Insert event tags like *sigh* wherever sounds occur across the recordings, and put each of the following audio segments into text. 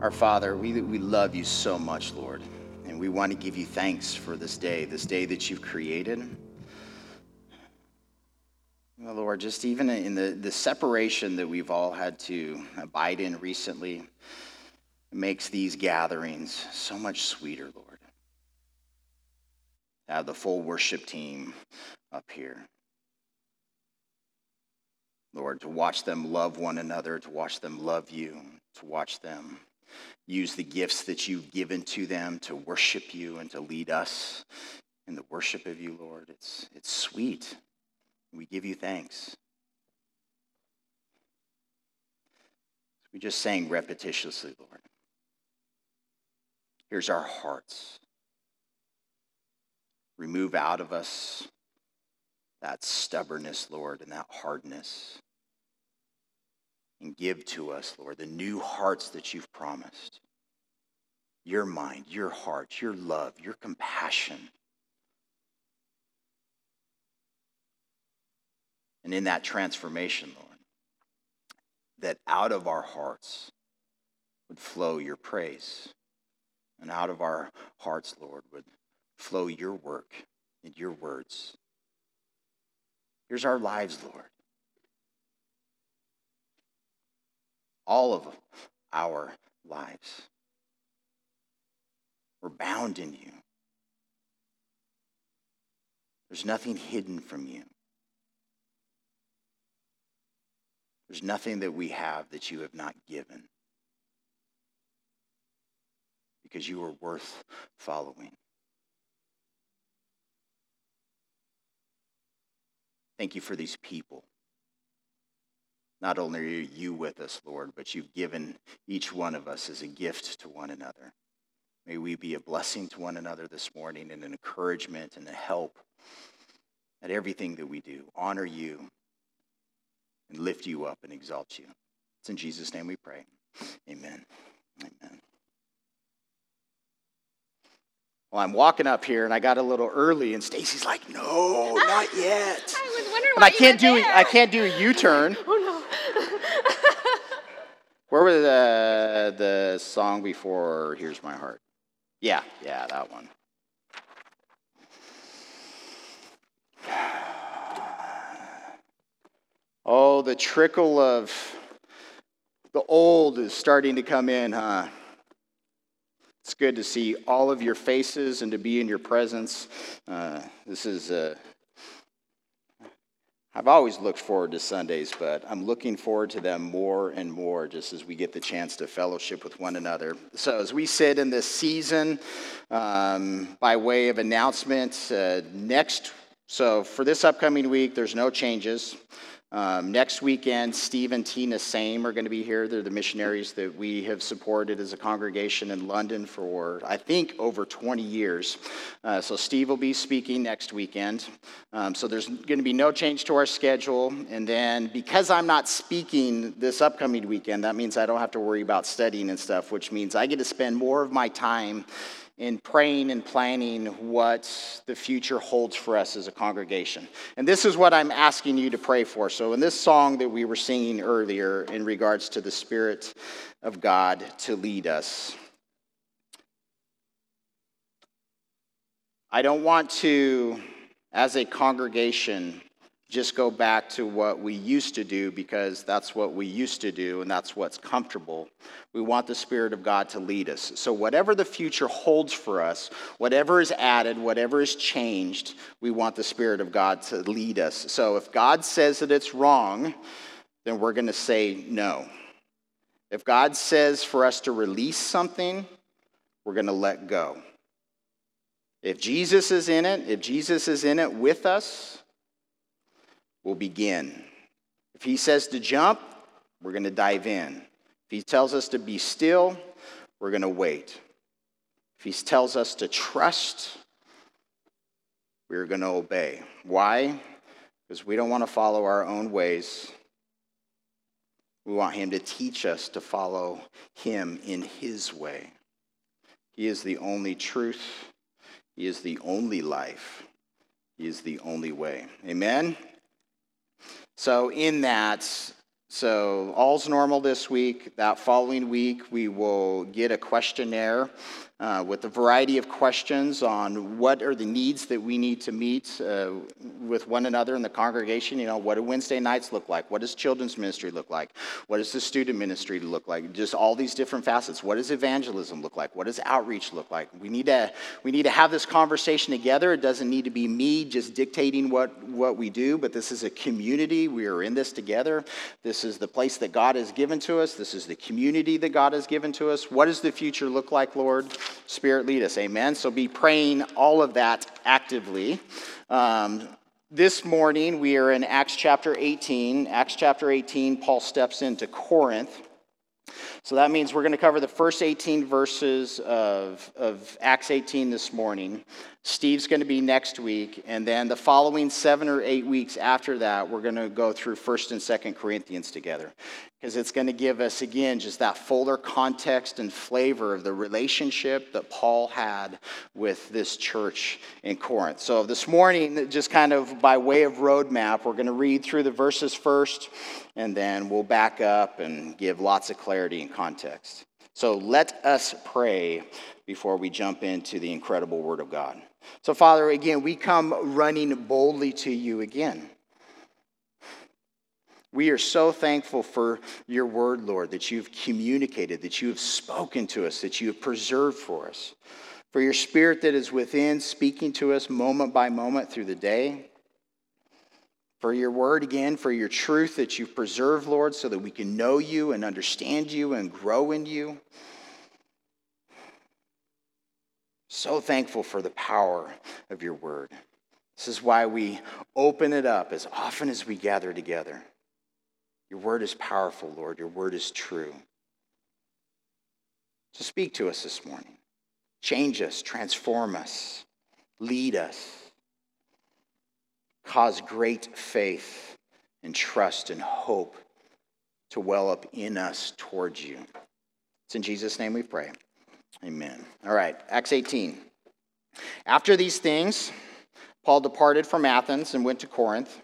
Our Father, we, we love you so much, Lord, and we want to give you thanks for this day, this day that you've created. Well, Lord, just even in the, the separation that we've all had to abide in recently makes these gatherings so much sweeter, Lord. To have the full worship team up here. Lord, to watch them love one another, to watch them love you, to watch them use the gifts that you've given to them to worship you and to lead us in the worship of you, Lord. It's, it's sweet. We give you thanks. We just sang repetitiously, Lord. Here's our hearts. Remove out of us that stubbornness, Lord, and that hardness. And give to us, Lord, the new hearts that you've promised. Your mind, your heart, your love, your compassion. And in that transformation, Lord, that out of our hearts would flow your praise. And out of our hearts, Lord, would flow your work and your words. Here's our lives, Lord. All of our lives. We're bound in you. There's nothing hidden from you. There's nothing that we have that you have not given because you are worth following. Thank you for these people. Not only are you with us, Lord, but you've given each one of us as a gift to one another. May we be a blessing to one another this morning and an encouragement and a help at everything that we do. Honor you and lift you up and exalt you. It's in Jesus' name we pray. Amen. Amen. Well, I'm walking up here and I got a little early, and Stacy's like, "No, not yet." *laughs* I was wondering and I can't do there. I can't do a U-turn. *laughs* Oh Where was the the song before "Here's My Heart"? Yeah, yeah, that one. *sighs* Oh, the trickle of the old is starting to come in, huh? It's good to see all of your faces and to be in your presence. Uh, this is, uh, I've always looked forward to Sundays, but I'm looking forward to them more and more just as we get the chance to fellowship with one another. So, as we sit in this season, um, by way of announcement, uh, next, so for this upcoming week, there's no changes. Um, next weekend, Steve and Tina Same are going to be here. They're the missionaries that we have supported as a congregation in London for, I think, over 20 years. Uh, so Steve will be speaking next weekend. Um, so there's going to be no change to our schedule. And then because I'm not speaking this upcoming weekend, that means I don't have to worry about studying and stuff, which means I get to spend more of my time in praying and planning what the future holds for us as a congregation. And this is what I'm asking you to pray for. So, in this song that we were singing earlier, in regards to the Spirit of God to lead us, I don't want to, as a congregation, just go back to what we used to do because that's what we used to do and that's what's comfortable. We want the Spirit of God to lead us. So, whatever the future holds for us, whatever is added, whatever is changed, we want the Spirit of God to lead us. So, if God says that it's wrong, then we're going to say no. If God says for us to release something, we're going to let go. If Jesus is in it, if Jesus is in it with us, we'll begin. If he says to jump, we're going to dive in. If he tells us to be still, we're going to wait. If he tells us to trust, we're going to obey. Why? Because we don't want to follow our own ways. We want him to teach us to follow him in his way. He is the only truth. He is the only life. He is the only way. Amen? So, in that, So, all's normal this week. That following week, we will get a questionnaire uh, with a variety of questions on what are the needs that we need to meet uh, with one another in the congregation. You know, what do Wednesday nights look like? What does children's ministry look like? What does the student ministry look like? Just all these different facets. What does evangelism look like? What does outreach look like? We need to, we need to have this conversation together. It doesn't need to be me just dictating what, what we do, but this is a community. We are in this together. This is the place that God has given to us. This is the community that God has given to us. What does the future look like, Lord? Spirit lead us. Amen. So be praying all of that actively. Um, this morning, we are in Acts chapter 18. Acts chapter 18, Paul steps into Corinth. So that means we're going to cover the first 18 verses of, of Acts 18 this morning. Steve's going to be next week. And then the following seven or eight weeks after that, we're going to go through 1st and 2nd Corinthians together. Because it's going to give us, again, just that fuller context and flavor of the relationship that Paul had with this church in Corinth. So this morning, just kind of by way of roadmap, we're going to read through the verses first, and then we'll back up and give lots of clarity and context. So let us pray before we jump into the incredible Word of God. So, Father, again, we come running boldly to you again. We are so thankful for your word, Lord, that you've communicated, that you have spoken to us, that you have preserved for us. For your spirit that is within, speaking to us moment by moment through the day. For your word again, for your truth that you've preserved, Lord, so that we can know you and understand you and grow in you. So thankful for the power of your word. This is why we open it up as often as we gather together. Your word is powerful, Lord. Your word is true. So speak to us this morning. Change us, transform us, lead us. Cause great faith and trust and hope to well up in us towards you. It's in Jesus' name we pray. Amen. All right, Acts 18. After these things, Paul departed from Athens and went to Corinth.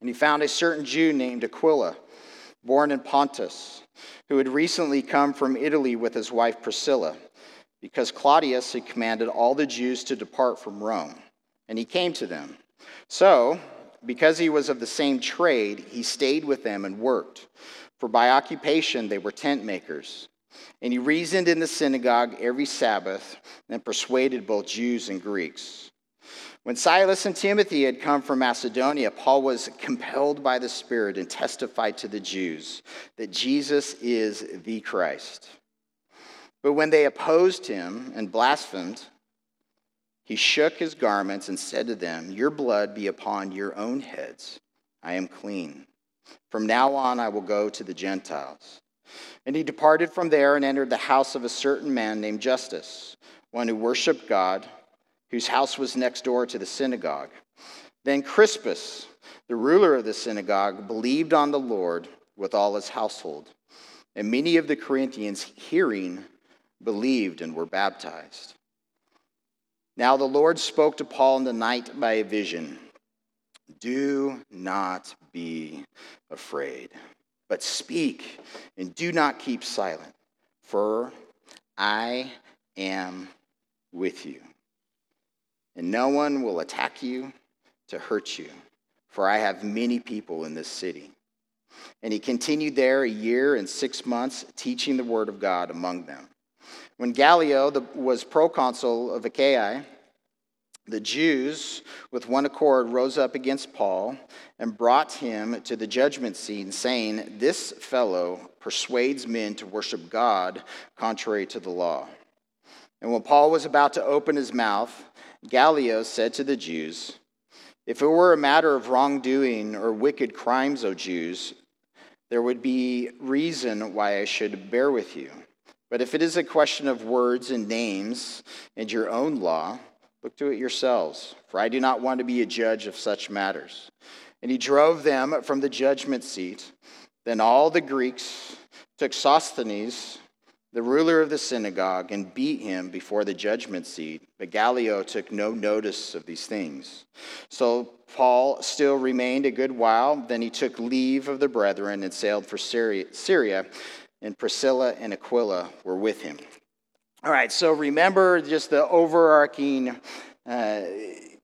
And he found a certain Jew named Aquila, born in Pontus, who had recently come from Italy with his wife Priscilla, because Claudius had commanded all the Jews to depart from Rome. And he came to them. So, because he was of the same trade, he stayed with them and worked. For by occupation they were tent makers. And he reasoned in the synagogue every Sabbath and persuaded both Jews and Greeks. When Silas and Timothy had come from Macedonia, Paul was compelled by the Spirit and testified to the Jews that Jesus is the Christ. But when they opposed him and blasphemed, he shook his garments and said to them, Your blood be upon your own heads. I am clean. From now on, I will go to the Gentiles. And he departed from there and entered the house of a certain man named Justus, one who worshiped God whose house was next door to the synagogue. Then Crispus, the ruler of the synagogue, believed on the Lord with all his household. And many of the Corinthians, hearing, believed and were baptized. Now the Lord spoke to Paul in the night by a vision Do not be afraid, but speak and do not keep silent, for I am with you and no one will attack you to hurt you, for I have many people in this city. And he continued there a year and six months, teaching the word of God among them. When Gallio was proconsul of Achaia, the Jews, with one accord, rose up against Paul and brought him to the judgment scene, saying, This fellow persuades men to worship God contrary to the law. And when Paul was about to open his mouth, Gallio said to the Jews, If it were a matter of wrongdoing or wicked crimes, O Jews, there would be reason why I should bear with you. But if it is a question of words and names and your own law, look to it yourselves, for I do not want to be a judge of such matters. And he drove them from the judgment seat. Then all the Greeks took Sosthenes the ruler of the synagogue, and beat him before the judgment seat. But Gallio took no notice of these things. So Paul still remained a good while. Then he took leave of the brethren and sailed for Syria, and Priscilla and Aquila were with him. All right, so remember just the overarching uh,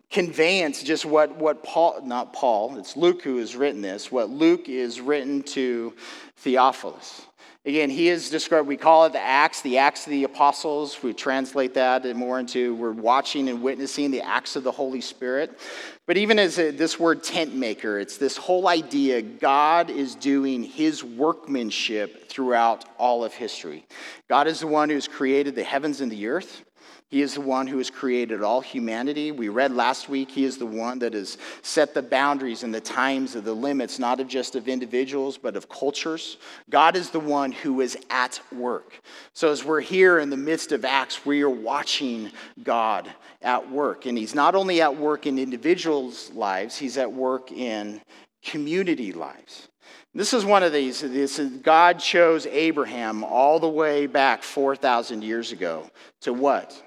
conveyance, just what, what Paul, not Paul, it's Luke who has written this, what Luke is written to Theophilus. Again, he is described, we call it the Acts, the Acts of the Apostles. We translate that more into we're watching and witnessing the acts of the Holy Spirit. But even as a, this word tent maker, it's this whole idea God is doing his workmanship throughout all of history. God is the one who's created the heavens and the earth. He is the one who has created all humanity. We read last week, He is the one that has set the boundaries and the times of the limits, not of just of individuals, but of cultures. God is the one who is at work. So as we're here in the midst of Acts, we are watching God at work. And He's not only at work in individuals' lives, He's at work in community lives. This is one of these. This is, God chose Abraham all the way back 4,000 years ago to what?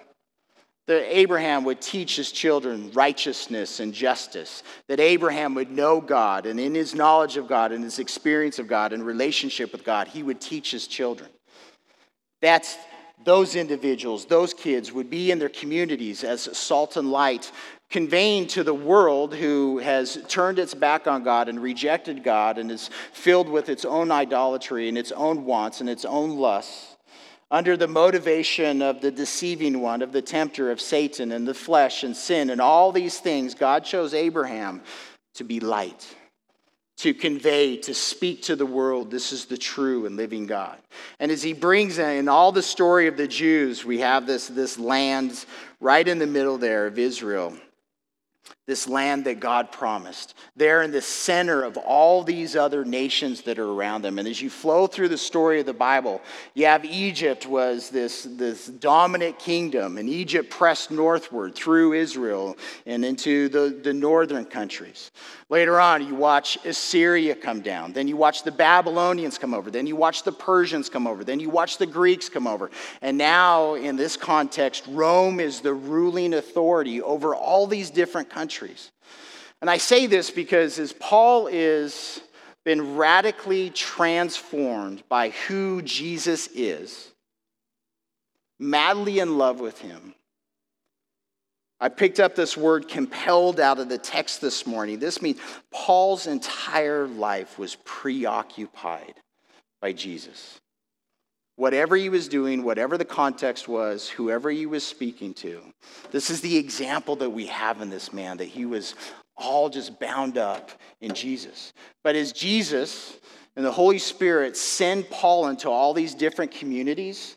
That Abraham would teach his children righteousness and justice, that Abraham would know God, and in his knowledge of God and his experience of God and relationship with God, he would teach his children. That's those individuals, those kids would be in their communities as salt and light, conveying to the world who has turned its back on God and rejected God and is filled with its own idolatry and its own wants and its own lusts under the motivation of the deceiving one, of the tempter, of Satan and the flesh and sin and all these things, God chose Abraham to be light, to convey, to speak to the world, this is the true and living God. And as he brings in all the story of the Jews, we have this, this land right in the middle there of Israel this land that God promised. They're in the center of all these other nations that are around them. And as you flow through the story of the Bible, you have Egypt was this, this dominant kingdom, and Egypt pressed northward through Israel and into the, the northern countries. Later on, you watch Assyria come down. Then you watch the Babylonians come over. Then you watch the Persians come over. Then you watch the Greeks come over. And now, in this context, Rome is the ruling authority over all these different countries. And I say this because as Paul is been radically transformed by who Jesus is, madly in love with him, I picked up this word compelled out of the text this morning. This means Paul's entire life was preoccupied by Jesus. Whatever he was doing, whatever the context was, whoever he was speaking to, this is the example that we have in this man that he was all just bound up in Jesus. But as Jesus and the Holy Spirit send Paul into all these different communities,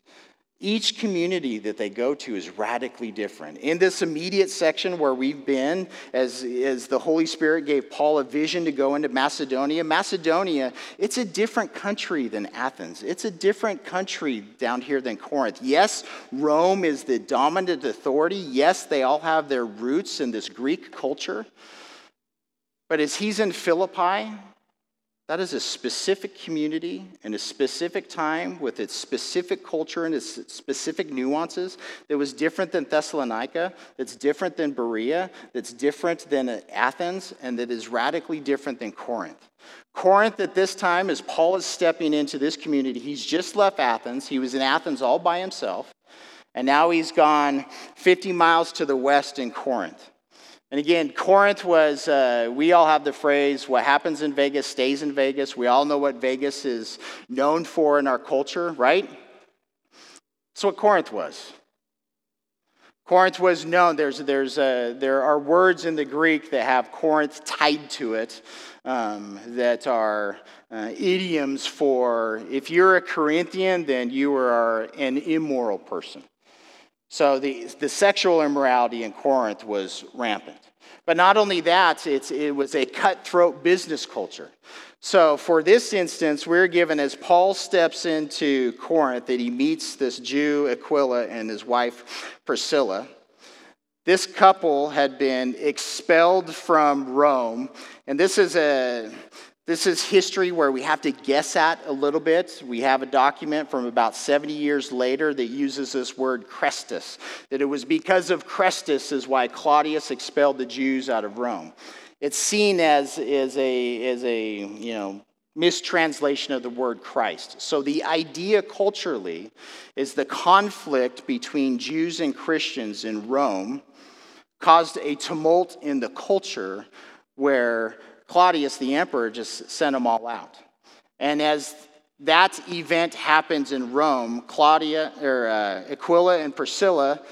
each community that they go to is radically different. In this immediate section where we've been, as, as the Holy Spirit gave Paul a vision to go into Macedonia, Macedonia, it's a different country than Athens. It's a different country down here than Corinth. Yes, Rome is the dominant authority. Yes, they all have their roots in this Greek culture. But as he's in Philippi, that is a specific community and a specific time with its specific culture and its specific nuances that was different than Thessalonica, that's different than Berea, that's different than Athens, and that is radically different than Corinth. Corinth at this time, as Paul is stepping into this community, he's just left Athens. He was in Athens all by himself, and now he's gone 50 miles to the west in Corinth. And again, Corinth was, uh, we all have the phrase, what happens in Vegas stays in Vegas. We all know what Vegas is known for in our culture, right? That's what Corinth was. Corinth was known, there's, there's a, there are words in the Greek that have Corinth tied to it um, that are uh, idioms for if you're a Corinthian, then you are an immoral person. So the, the sexual immorality in Corinth was rampant. But not only that, it was a cutthroat business culture. So, for this instance, we're given as Paul steps into Corinth that he meets this Jew, Aquila, and his wife, Priscilla. This couple had been expelled from Rome, and this is a This is history where we have to guess at a little bit. We have a document from about 70 years later that uses this word Chrestus, that it was because of Chrestus is why Claudius expelled the Jews out of Rome. It's seen as, as, a, as a you know, mistranslation of the word Christ. So the idea culturally is the conflict between Jews and Christians in Rome caused a tumult in the culture where Claudius, the emperor, just sent them all out. And as that event happens in Rome, Claudia or uh, Aquila and Priscilla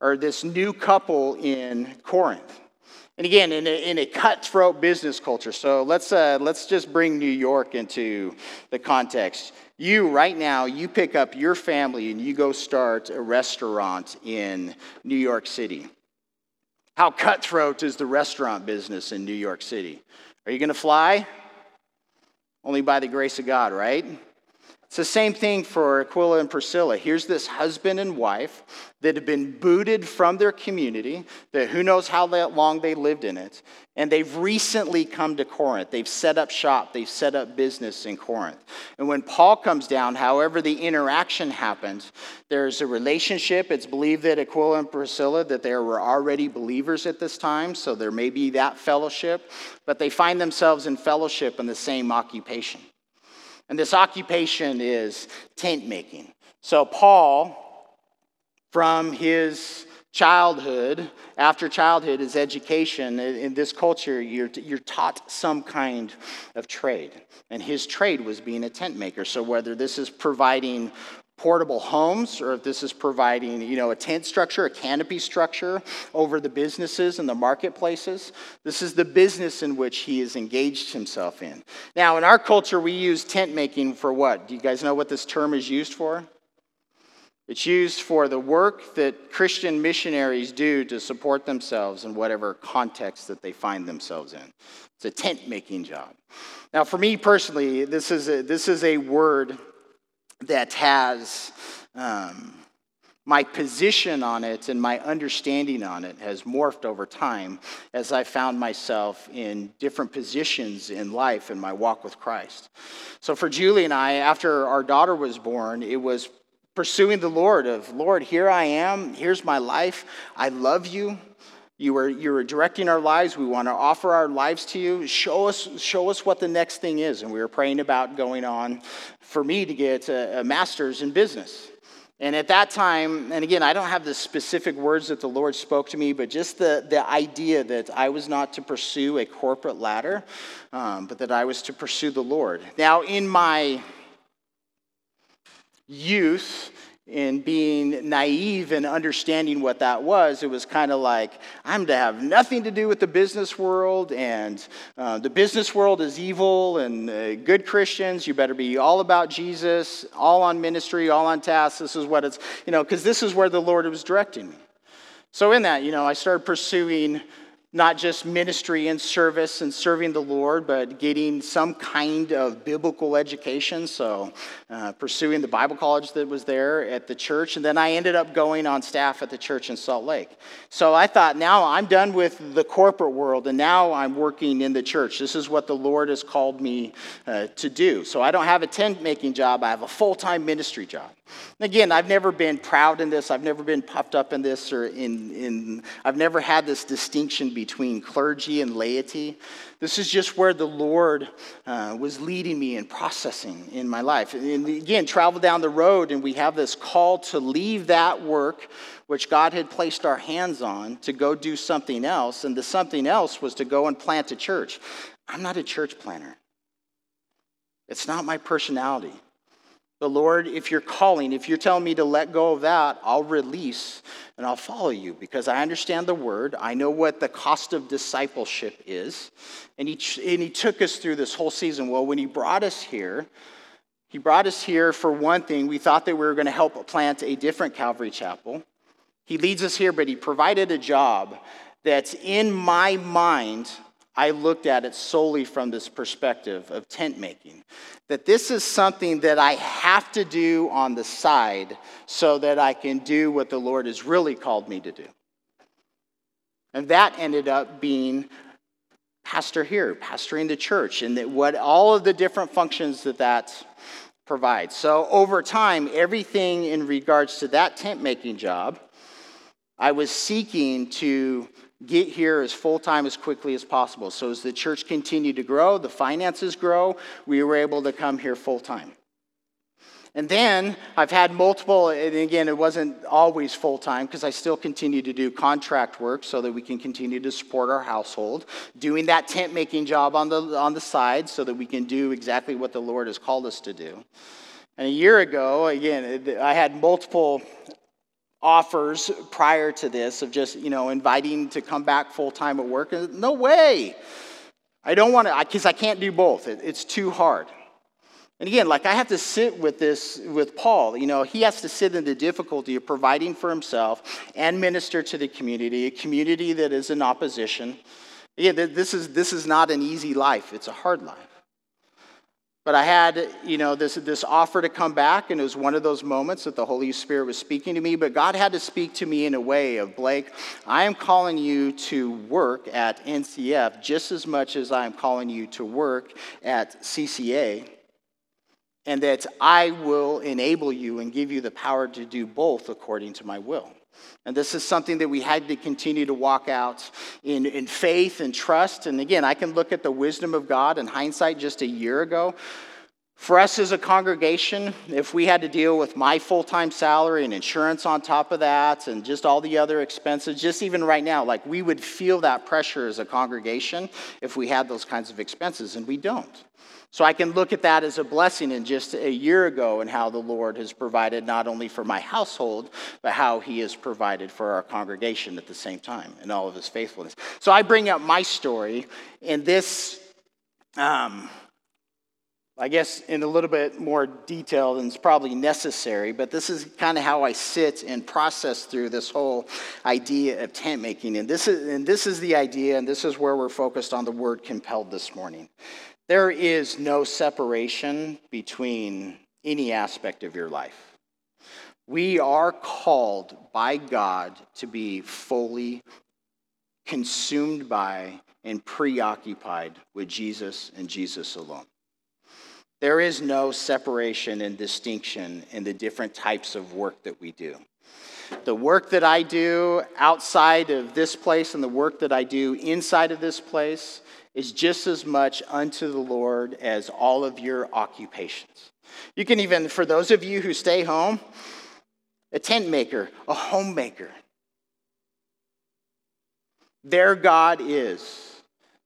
are this new couple in Corinth. And again, in a, in a cutthroat business culture. So let's, uh, let's just bring New York into the context. You, right now, you pick up your family and you go start a restaurant in New York City. How cutthroat is the restaurant business in New York City? Are you going to fly? Only by the grace of God, right? It's the same thing for Aquila and Priscilla. Here's this husband and wife that have been booted from their community, that who knows how long they lived in it, and they've recently come to Corinth. They've set up shop, they've set up business in Corinth. And when Paul comes down, however the interaction happens, there's a relationship. It's believed that Aquila and Priscilla, that they were already believers at this time, so there may be that fellowship, but they find themselves in fellowship in the same occupation. And this occupation is tent making. So, Paul, from his childhood, after childhood, his education, in this culture, you're, you're taught some kind of trade. And his trade was being a tent maker. So, whether this is providing portable homes or if this is providing you know a tent structure a canopy structure over the businesses and the marketplaces this is the business in which he has engaged himself in. Now in our culture we use tent making for what? Do you guys know what this term is used for? It's used for the work that christian missionaries do to support themselves in whatever context that they find themselves in. It's a tent making job. Now for me personally this is a, this is a word that has um, my position on it and my understanding on it has morphed over time as I found myself in different positions in life in my walk with Christ. So for Julie and I, after our daughter was born, it was pursuing the Lord of, Lord, here I am, here's my life, I love you. You are, you are directing our lives. We want to offer our lives to you. Show us, show us what the next thing is. And we were praying about going on for me to get a, a master's in business. And at that time, and again, I don't have the specific words that the Lord spoke to me, but just the, the idea that I was not to pursue a corporate ladder, um, but that I was to pursue the Lord. Now, in my youth, in being naive and understanding what that was, it was kind of like, I'm to have nothing to do with the business world, and uh, the business world is evil, and uh, good Christians, you better be all about Jesus, all on ministry, all on tasks. This is what it's, you know, because this is where the Lord was directing me. So, in that, you know, I started pursuing not just ministry and service and serving the Lord, but getting some kind of biblical education. So, uh, pursuing the Bible college that was there at the church. And then I ended up going on staff at the church in Salt Lake. So, I thought, now I'm done with the corporate world, and now I'm working in the church. This is what the Lord has called me uh, to do. So, I don't have a tent making job, I have a full time ministry job. Again, I've never been proud in this. I've never been puffed up in this, or in, in I've never had this distinction between clergy and laity. This is just where the Lord uh, was leading me and processing in my life. And again, travel down the road, and we have this call to leave that work which God had placed our hands on to go do something else. And the something else was to go and plant a church. I'm not a church planner, it's not my personality. But Lord, if you're calling, if you're telling me to let go of that, I'll release and I'll follow you because I understand the word. I know what the cost of discipleship is. And he, and he took us through this whole season. Well, when he brought us here, he brought us here for one thing. We thought that we were going to help plant a different Calvary chapel. He leads us here, but he provided a job that's in my mind I looked at it solely from this perspective of tent making. That this is something that I have to do on the side so that I can do what the Lord has really called me to do. And that ended up being pastor here, pastoring the church, and that what all of the different functions that that provides. So over time, everything in regards to that tent making job, I was seeking to get here as full time as quickly as possible. So as the church continued to grow, the finances grow, we were able to come here full time. And then I've had multiple, and again, it wasn't always full time because I still continue to do contract work so that we can continue to support our household, doing that tent making job on the, on the side so that we can do exactly what the Lord has called us to do. And a year ago, again, I had multiple offers prior to this of just, you know, inviting to come back full time at work. No way. I don't want to, because I can't do both. it's too hard. And again, like I have to sit with this with Paul. You know, he has to sit in the difficulty of providing for himself and minister to the community, a community that is in opposition. Yeah, this is this is not an easy life. It's a hard life. But I had, you know, this, this offer to come back, and it was one of those moments that the Holy Spirit was speaking to me. But God had to speak to me in a way of, Blake, I am calling you to work at NCF just as much as I am calling you to work at CCA and that I will enable you and give you the power to do both according to my will. And this is something that we had to continue to walk out in, in faith and trust. And again, I can look at the wisdom of God in hindsight just a year ago. For us as a congregation, if we had to deal with my full time salary and insurance on top of that and just all the other expenses, just even right now, like we would feel that pressure as a congregation if we had those kinds of expenses, and we don't. So I can look at that as a blessing in just a year ago and how the Lord has provided not only for my household, but how he has provided for our congregation at the same time and all of his faithfulness. So I bring up my story in this, um, I guess, in a little bit more detail than is probably necessary, but this is kind of how I sit and process through this whole idea of tent making. And this is, and this is the idea, and this is where we're focused on the word compelled this morning. There is no separation between any aspect of your life. We are called by God to be fully consumed by and preoccupied with Jesus and Jesus alone. There is no separation and distinction in the different types of work that we do. The work that I do outside of this place and the work that I do inside of this place is just as much unto the Lord as all of your occupations. You can even, for those of you who stay home, a tent maker, a homemaker. Their God is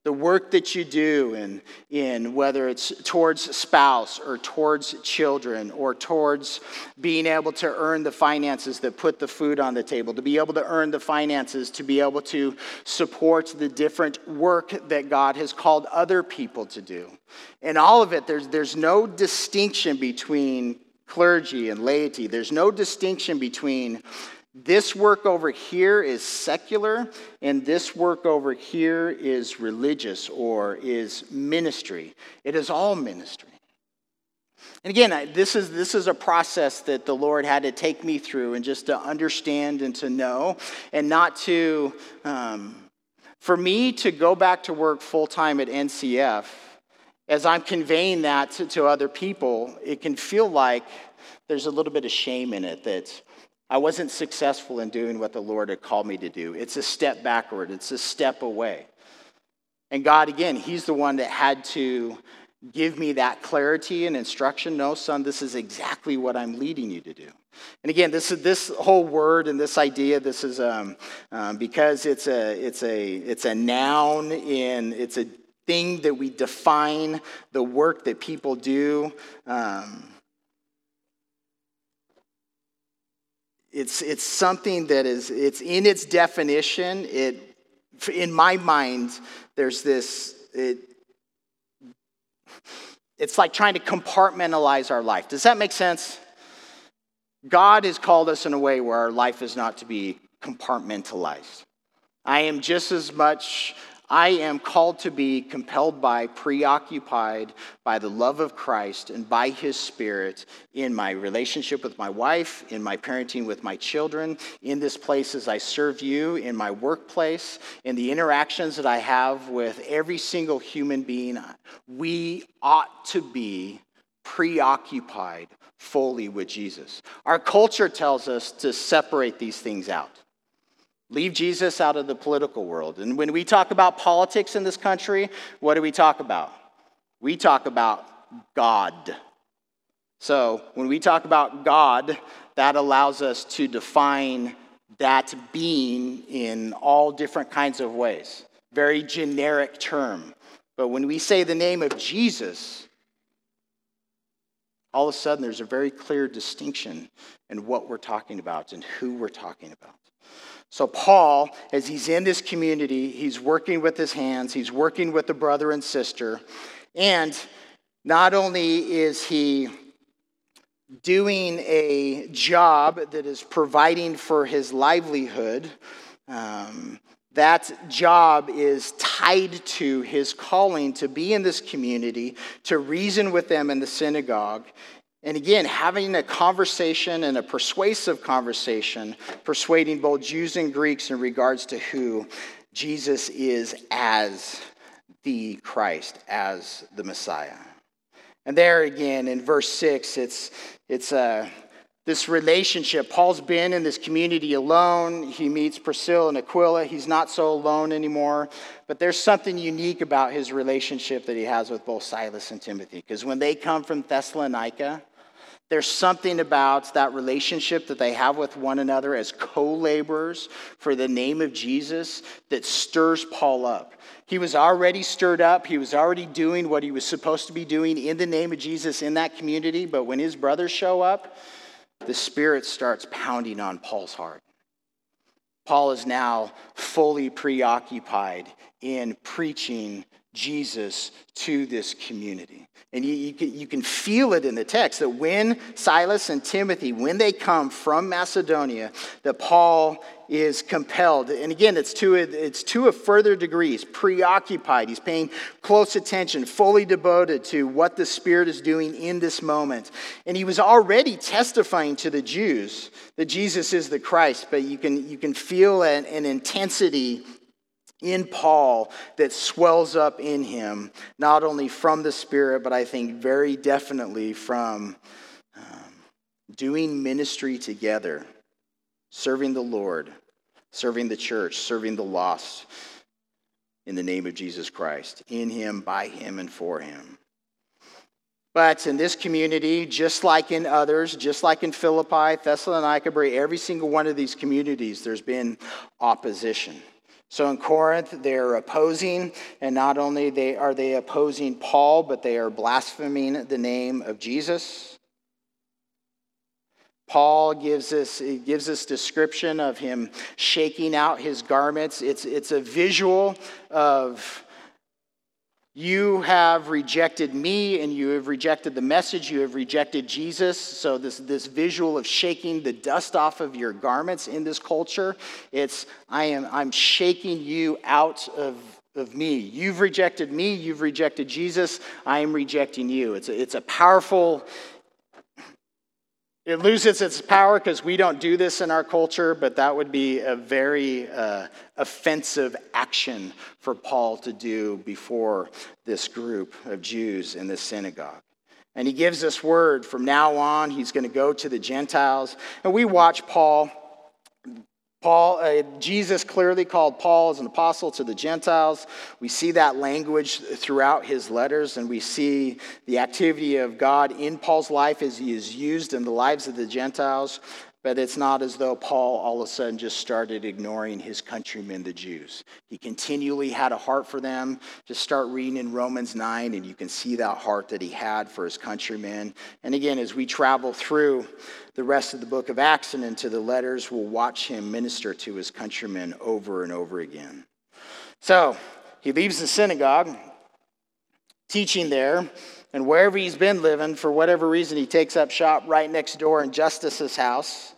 the work that you do in, in whether it's towards spouse or towards children or towards being able to earn the finances that put the food on the table to be able to earn the finances to be able to support the different work that god has called other people to do. In all of it there's, there's no distinction between clergy and laity. There's no distinction between this work over here is secular, and this work over here is religious or is ministry. It is all ministry. And again, this is, this is a process that the Lord had to take me through and just to understand and to know, and not to, um, for me to go back to work full time at NCF, as I'm conveying that to, to other people, it can feel like there's a little bit of shame in it that I wasn't successful in doing what the Lord had called me to do. It's a step backward, it's a step away. And God, again, He's the one that had to give me that clarity and instruction. No, son, this is exactly what I'm leading you to do. And again, this is this whole word and this idea. This is um, um, because it's a it's a it's a noun in it's a thing that we define the work that people do. Um, It's, it's something that is, it's in its definition. It, in my mind, there's this, it, it's like trying to compartmentalize our life. Does that make sense? God has called us in a way where our life is not to be compartmentalized. I am just as much I am called to be compelled by, preoccupied by the love of Christ and by his spirit in my relationship with my wife, in my parenting with my children, in this place as I serve you, in my workplace, in the interactions that I have with every single human being. We ought to be preoccupied fully with Jesus. Our culture tells us to separate these things out. Leave Jesus out of the political world. And when we talk about politics in this country, what do we talk about? We talk about God. So when we talk about God, that allows us to define that being in all different kinds of ways. Very generic term. But when we say the name of Jesus, all of a sudden there's a very clear distinction in what we're talking about and who we're talking about. So, Paul, as he's in this community, he's working with his hands, he's working with the brother and sister. And not only is he doing a job that is providing for his livelihood, um, that job is tied to his calling to be in this community, to reason with them in the synagogue, and again, having a conversation and a persuasive conversation, persuading both Jews and Greeks in regards to who Jesus is as the Christ, as the Messiah. And there again, in verse 6, it's, it's uh, this relationship. Paul's been in this community alone. He meets Priscilla and Aquila. He's not so alone anymore. But there's something unique about his relationship that he has with both Silas and Timothy. Because when they come from Thessalonica, there's something about that relationship that they have with one another as co laborers for the name of Jesus that stirs Paul up. He was already stirred up. He was already doing what he was supposed to be doing in the name of Jesus in that community. But when his brothers show up, the Spirit starts pounding on Paul's heart. Paul is now fully preoccupied in preaching Jesus to this community. And you, you, can, you can feel it in the text that when Silas and Timothy, when they come from Macedonia, that Paul is compelled. And again, it's to, a, it's to a further degree. He's preoccupied. He's paying close attention, fully devoted to what the Spirit is doing in this moment. And he was already testifying to the Jews that Jesus is the Christ, but you can, you can feel an, an intensity in Paul that swells up in him, not only from the Spirit, but I think very definitely from um, doing ministry together, serving the Lord, serving the church, serving the lost in the name of Jesus Christ, in him, by him, and for him. But in this community, just like in others, just like in Philippi, Thessalonica, every single one of these communities, there's been opposition. So in Corinth, they're opposing, and not only they, are they opposing Paul, but they are blaspheming the name of Jesus. Paul gives us, gives us description of him shaking out his garments. It's, it's a visual of you have rejected me and you have rejected the message. You have rejected Jesus. So, this, this visual of shaking the dust off of your garments in this culture, it's I am I'm shaking you out of, of me. You've rejected me. You've rejected Jesus. I am rejecting you. It's a, it's a powerful it loses its power because we don't do this in our culture, but that would be a very uh, offensive action for Paul to do before this group of Jews in this synagogue. And he gives us word from now on, he's going to go to the Gentiles. And we watch Paul Paul, uh, Jesus clearly called Paul as an apostle to the Gentiles. We see that language throughout his letters, and we see the activity of God in Paul's life as he is used in the lives of the Gentiles. But it's not as though Paul all of a sudden just started ignoring his countrymen, the Jews. He continually had a heart for them. Just start reading in Romans 9, and you can see that heart that he had for his countrymen. And again, as we travel through the rest of the book of Acts and into the letters, we'll watch him minister to his countrymen over and over again. So he leaves the synagogue, teaching there. And wherever he's been living, for whatever reason, he takes up shop right next door in Justus's house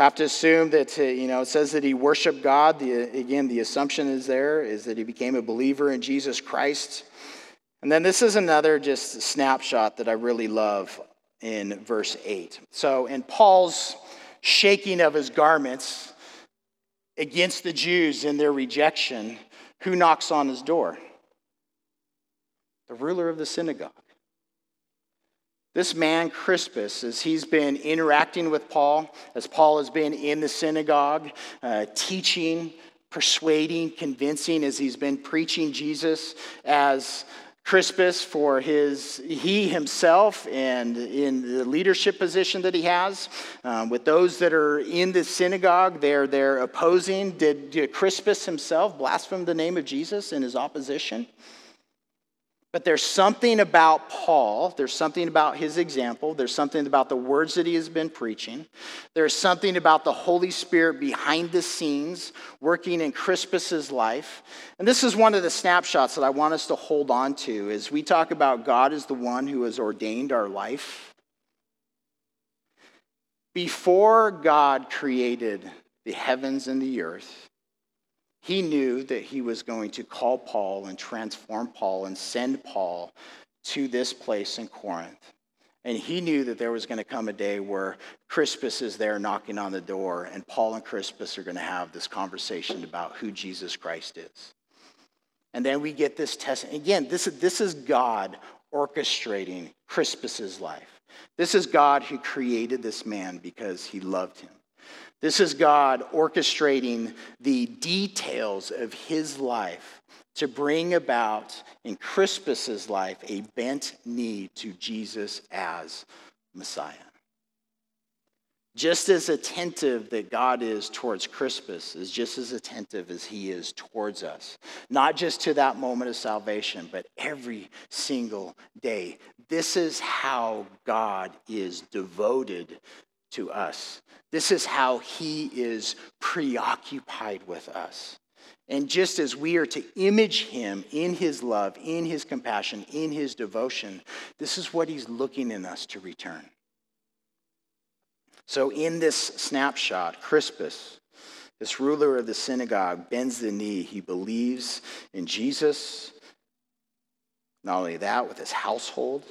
have to assume that, uh, you know, it says that he worshiped God. The, again, the assumption is there is that he became a believer in Jesus Christ. And then this is another just snapshot that I really love in verse 8. So, in Paul's shaking of his garments against the Jews in their rejection, who knocks on his door? The ruler of the synagogue. This man, Crispus, as he's been interacting with Paul, as Paul has been in the synagogue, uh, teaching, persuading, convincing, as he's been preaching Jesus, as Crispus for his, he himself and in the leadership position that he has. Um, with those that are in the synagogue, they're, they're opposing. Did, did Crispus himself blaspheme the name of Jesus in his opposition? But there's something about Paul, there's something about his example, there's something about the words that he has been preaching, there's something about the Holy Spirit behind the scenes working in Crispus's life. And this is one of the snapshots that I want us to hold on to as we talk about God as the one who has ordained our life. Before God created the heavens and the earth, he knew that he was going to call Paul and transform Paul and send Paul to this place in Corinth. And he knew that there was going to come a day where Crispus is there knocking on the door, and Paul and Crispus are going to have this conversation about who Jesus Christ is. And then we get this test. Again, this, this is God orchestrating Crispus's life. This is God who created this man because he loved him. This is God orchestrating the details of his life to bring about in Crispus's life a bent knee to Jesus as Messiah. Just as attentive that God is towards Crispus is just as attentive as he is towards us. Not just to that moment of salvation, but every single day. This is how God is devoted to us. This is how he is preoccupied with us. And just as we are to image him in his love, in his compassion, in his devotion, this is what he's looking in us to return. So, in this snapshot, Crispus, this ruler of the synagogue, bends the knee. He believes in Jesus. Not only that, with his household,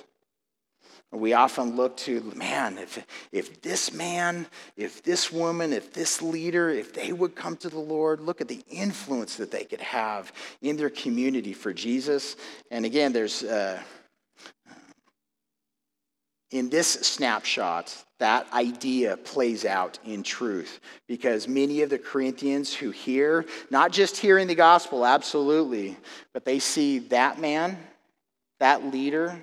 we often look to, man, if, if this man, if this woman, if this leader, if they would come to the Lord, look at the influence that they could have in their community for Jesus. And again, there's, uh, in this snapshot, that idea plays out in truth because many of the Corinthians who hear, not just hearing the gospel, absolutely, but they see that man, that leader,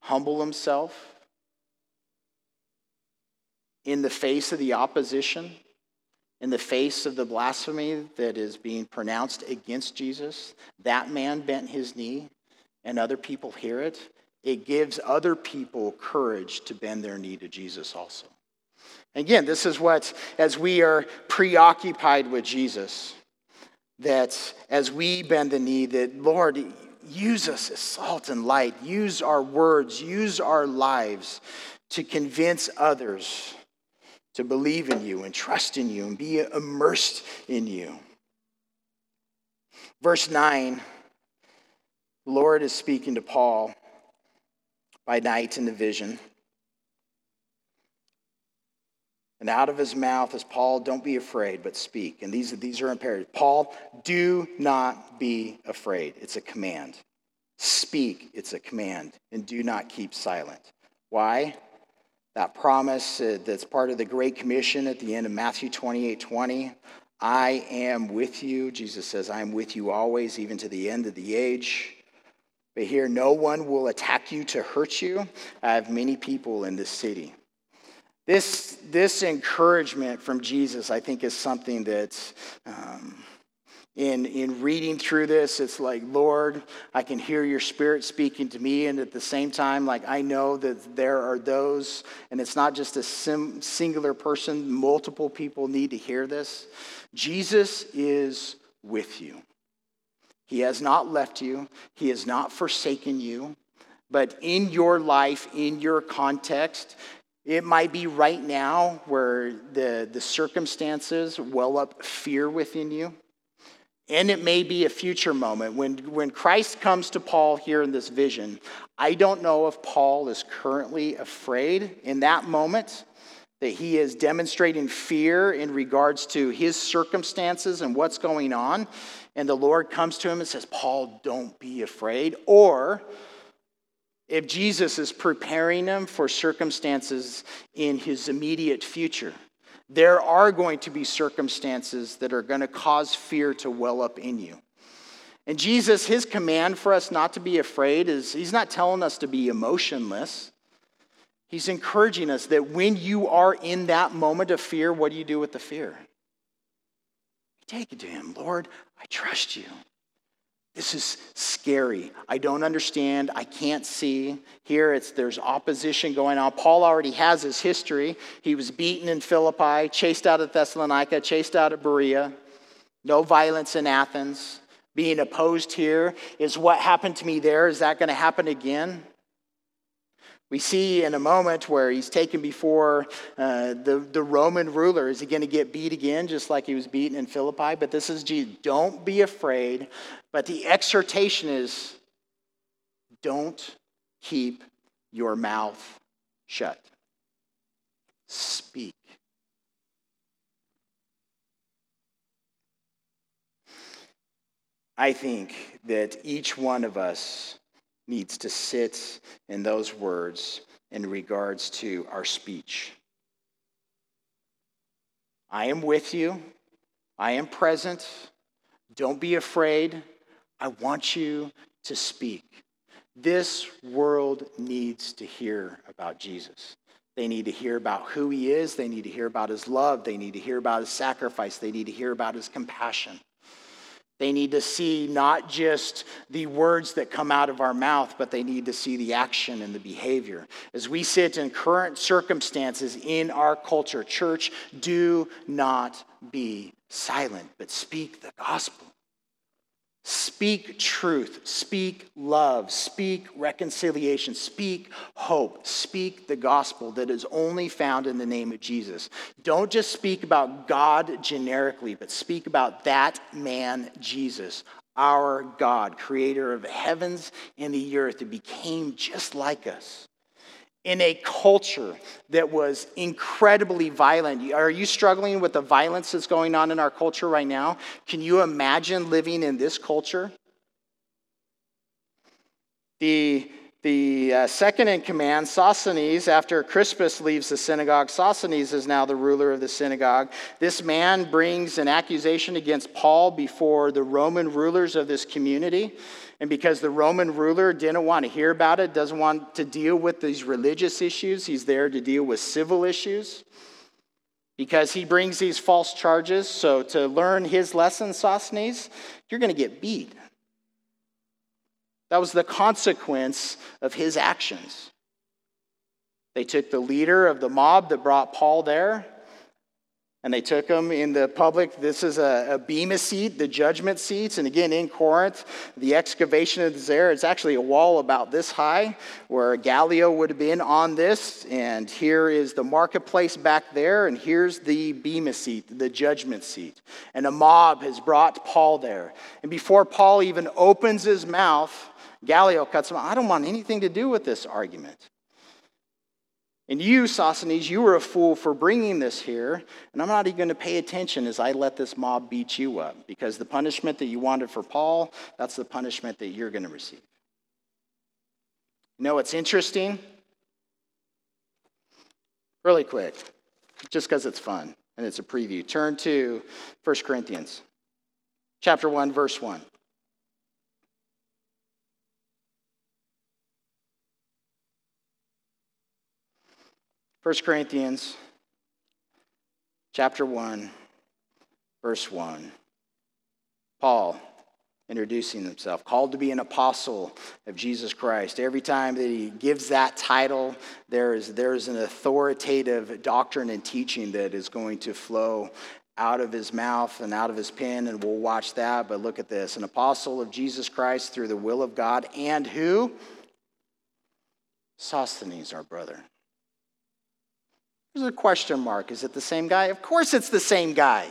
humble himself in the face of the opposition, in the face of the blasphemy that is being pronounced against Jesus, that man bent his knee and other people hear it. It gives other people courage to bend their knee to Jesus also. Again, this is what, as we are preoccupied with Jesus, that as we bend the knee, that Lord, use us as salt and light. Use our words, use our lives to convince others to believe in you and trust in you and be immersed in you. Verse 9, the Lord is speaking to Paul by night in the vision. And out of his mouth is Paul, don't be afraid, but speak. And these, these are imperative. Paul, do not be afraid. It's a command. Speak, it's a command. And do not keep silent. Why? That promise uh, that's part of the Great Commission at the end of Matthew 28 20. I am with you. Jesus says, I am with you always, even to the end of the age. But here, no one will attack you to hurt you. I have many people in this city. This, this encouragement from Jesus, I think, is something that um, in, in reading through this, it's like, Lord, I can hear your spirit speaking to me. And at the same time, like, I know that there are those, and it's not just a sim, singular person, multiple people need to hear this. Jesus is with you. He has not left you, He has not forsaken you. But in your life, in your context, It might be right now where the, the circumstances well up fear within you. And it may be a future moment. When, when Christ comes to Paul here in this vision, I don't know if Paul is currently afraid in that moment, that he is demonstrating fear in regards to his circumstances and what's going on. And the Lord comes to him and says, Paul, don't be afraid. Or if Jesus is preparing them for circumstances in his immediate future. There are going to be circumstances that are going to cause fear to well up in you. And Jesus, his command for us not to be afraid is he's not telling us to be emotionless. He's encouraging us that when you are in that moment of fear, what do you do with the fear? You take it to him. Lord, I trust you. This is scary. I don't understand. I can't see. Here it's there's opposition going on. Paul already has his history. He was beaten in Philippi, chased out of Thessalonica, chased out of Berea. No violence in Athens. Being opposed here is what happened to me there. Is that going to happen again? We see in a moment where he's taken before uh, the, the Roman ruler. Is he going to get beat again, just like he was beaten in Philippi? But this is Jesus. Don't be afraid. But the exhortation is don't keep your mouth shut. Speak. I think that each one of us needs to sit in those words in regards to our speech. I am with you. I am present. Don't be afraid. I want you to speak. This world needs to hear about Jesus. They need to hear about who he is. They need to hear about his love. They need to hear about his sacrifice. They need to hear about his compassion. They need to see not just the words that come out of our mouth, but they need to see the action and the behavior. As we sit in current circumstances in our culture, church, do not be silent, but speak the gospel. Speak truth, speak love, speak reconciliation, speak hope, speak the gospel that is only found in the name of Jesus. Don't just speak about God generically, but speak about that man, Jesus, our God, creator of the heavens and the earth, that became just like us in a culture that was incredibly violent. Are you struggling with the violence that's going on in our culture right now? Can you imagine living in this culture? The, the uh, second in command, Sosthenes, after Crispus leaves the synagogue, Sosthenes is now the ruler of the synagogue. This man brings an accusation against Paul before the Roman rulers of this community. And because the Roman ruler didn't want to hear about it, doesn't want to deal with these religious issues, he's there to deal with civil issues. Because he brings these false charges. So, to learn his lesson, Sosthenes, you're going to get beat. That was the consequence of his actions. They took the leader of the mob that brought Paul there, and they took him in the public. This is a, a bema seat, the judgment seats. And again, in Corinth, the excavation is there. It's actually a wall about this high where Gallio would have been on this. And here is the marketplace back there. And here's the bema seat, the judgment seat. And a mob has brought Paul there. And before Paul even opens his mouth, Gallio cuts him. I don't want anything to do with this argument. And you, Sosthenes, you were a fool for bringing this here, and I'm not even going to pay attention as I let this mob beat you up, because the punishment that you wanted for Paul, that's the punishment that you're going to receive. You know what's interesting? Really quick, just because it's fun and it's a preview. Turn to 1 Corinthians chapter 1, verse 1. 1 Corinthians chapter 1, verse 1. Paul introducing himself, called to be an apostle of Jesus Christ. Every time that he gives that title, there is, there is an authoritative doctrine and teaching that is going to flow out of his mouth and out of his pen, and we'll watch that. But look at this an apostle of Jesus Christ through the will of God, and who? Sosthenes, our brother There's a question mark. Is it the same guy? Of course it's the same guy.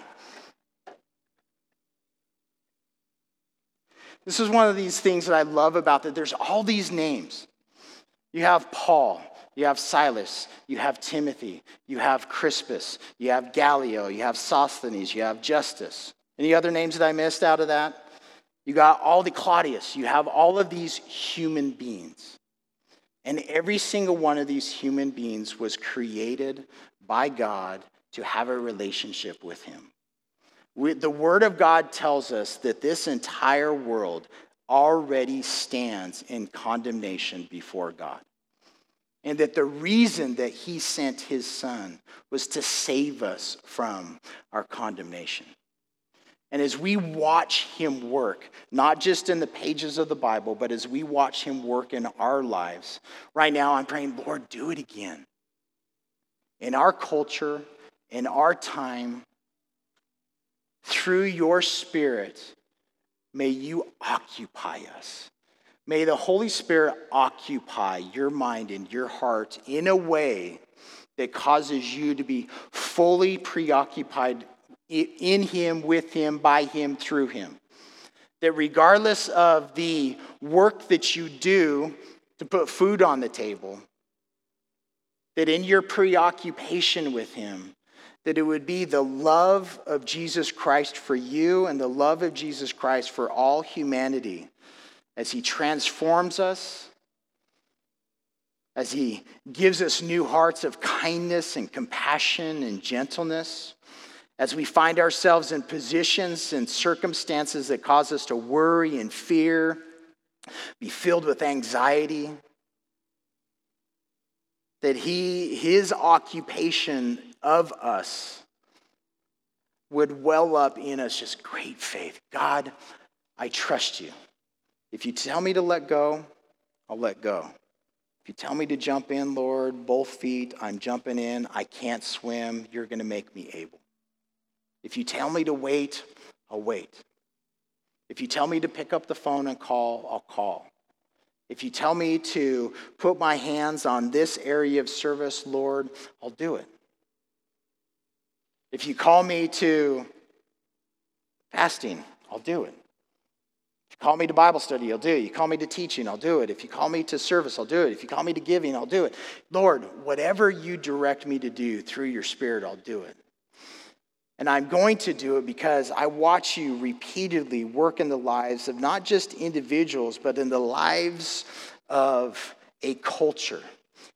This is one of these things that I love about that there's all these names. You have Paul, you have Silas, you have Timothy, you have Crispus, you have Gallio, you have Sosthenes, you have Justus. Any other names that I missed out of that? You got all the Claudius, you have all of these human beings. And every single one of these human beings was created by God to have a relationship with Him. We, the Word of God tells us that this entire world already stands in condemnation before God. And that the reason that He sent His Son was to save us from our condemnation. And as we watch him work, not just in the pages of the Bible, but as we watch him work in our lives, right now I'm praying, Lord, do it again. In our culture, in our time, through your Spirit, may you occupy us. May the Holy Spirit occupy your mind and your heart in a way that causes you to be fully preoccupied in him, with him, by him, through him. That regardless of the work that you do to put food on the table, that in your preoccupation with him, that it would be the love of Jesus Christ for you and the love of Jesus Christ for all humanity as he transforms us, as he gives us new hearts of kindness and compassion and gentleness as we find ourselves in positions and circumstances that cause us to worry and fear, be filled with anxiety, that he, his occupation of us would well up in us just great faith. God, I trust you. If you tell me to let go, I'll let go. If you tell me to jump in, Lord, both feet, I'm jumping in. I can't swim. You're going to make me able. If you tell me to wait, I'll wait. If you tell me to pick up the phone and call, I'll call. If you tell me to put my hands on this area of service, Lord, I'll do it. If you call me to fasting, I'll do it. If you call me to Bible study, I'll do it. You call me to teaching, I'll do it. If you call me to service, I'll do it. If you call me to giving, I'll do it. Lord, whatever you direct me to do through your Spirit, I'll do it. And I'm going to do it because I watch you repeatedly work in the lives of not just individuals, but in the lives of a culture.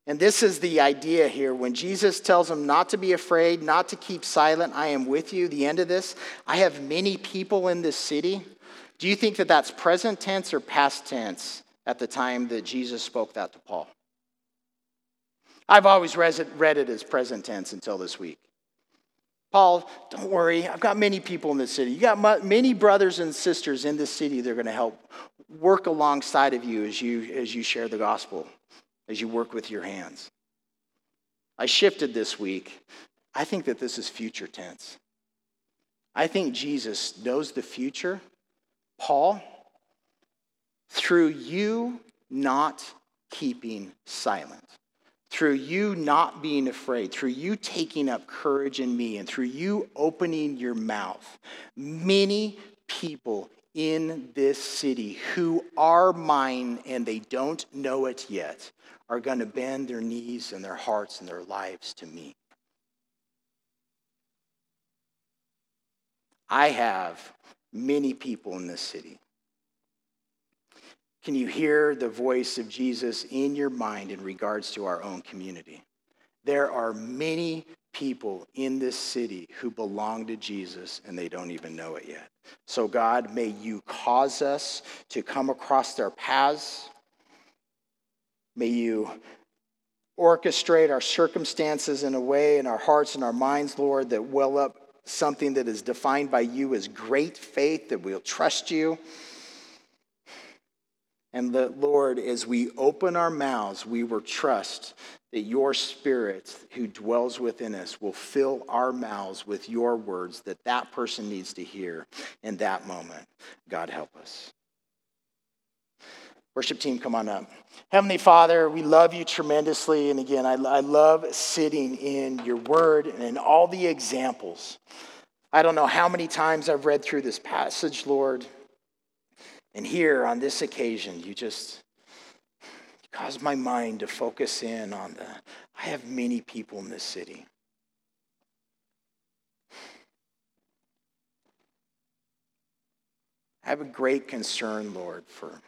And this is the idea here. When Jesus tells them not to be afraid, not to keep silent, I am with you, the end of this, I have many people in this city. Do you think that that's present tense or past tense at the time that Jesus spoke that to Paul? I've always read it as present tense until this week. Paul, don't worry. I've got many people in this city. You got many brothers and sisters in this city that are going to help work alongside of you as you as you share the gospel, as you work with your hands. I shifted this week. I think that this is future tense. I think Jesus knows the future. Paul, through you not keeping silent through you not being afraid, through you taking up courage in me, and through you opening your mouth, many people in this city who are mine and they don't know it yet are going to bend their knees and their hearts and their lives to me. I have many people in this city can you hear the voice of Jesus in your mind in regards to our own community? There are many people in this city who belong to Jesus and they don't even know it yet. So, God, may you cause us to come across their paths. May you orchestrate our circumstances in a way in our hearts and our minds, Lord, that well up something that is defined by you as great faith, that we'll trust you and that, Lord, as we open our mouths, we will trust that your Spirit who dwells within us will fill our mouths with your words that that person needs to hear in that moment. God, help us. Worship team, come on up. Heavenly Father, we love you tremendously. And again, I, I love sitting in your word and in all the examples. I don't know how many times I've read through this passage, Lord. And here on this occasion, you just cause my mind to focus in on the I have many people in this city. I have a great concern, Lord, for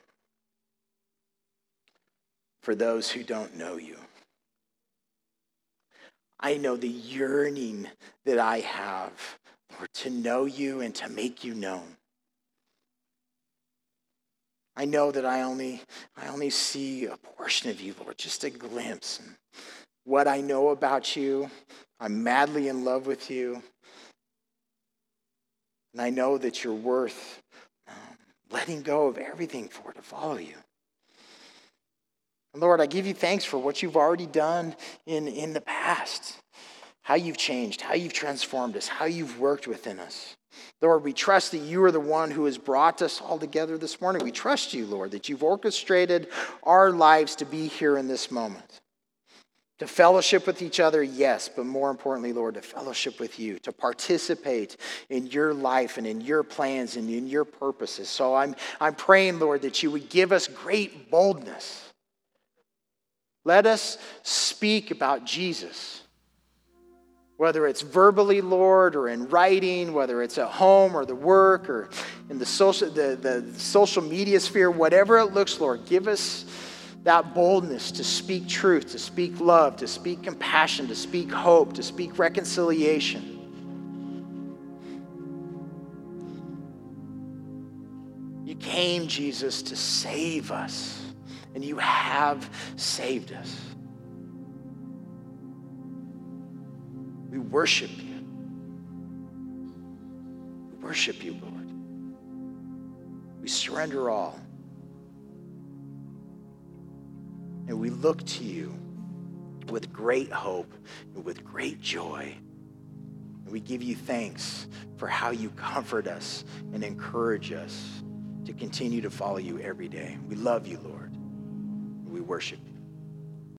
for those who don't know you. I know the yearning that I have, Lord, to know you and to make you known. I know that I only, I only see a portion of you, Lord, just a glimpse. And what I know about you, I'm madly in love with you. And I know that you're worth um, letting go of everything for to follow you. Lord, I give you thanks for what you've already done in, in the past, how you've changed, how you've transformed us, how you've worked within us. Lord, we trust that you are the one who has brought us all together this morning. We trust you, Lord, that you've orchestrated our lives to be here in this moment. To fellowship with each other, yes, but more importantly, Lord, to fellowship with you, to participate in your life and in your plans and in your purposes. So I'm, I'm praying, Lord, that you would give us great boldness let us speak about Jesus. Whether it's verbally, Lord, or in writing, whether it's at home or the work or in the social, the, the social media sphere, whatever it looks, Lord, give us that boldness to speak truth, to speak love, to speak compassion, to speak hope, to speak reconciliation. You came, Jesus, to save us and you have saved us. Worship you. We worship you, Lord. We surrender all. And we look to you with great hope and with great joy. And we give you thanks for how you comfort us and encourage us to continue to follow you every day. We love you, Lord We worship you.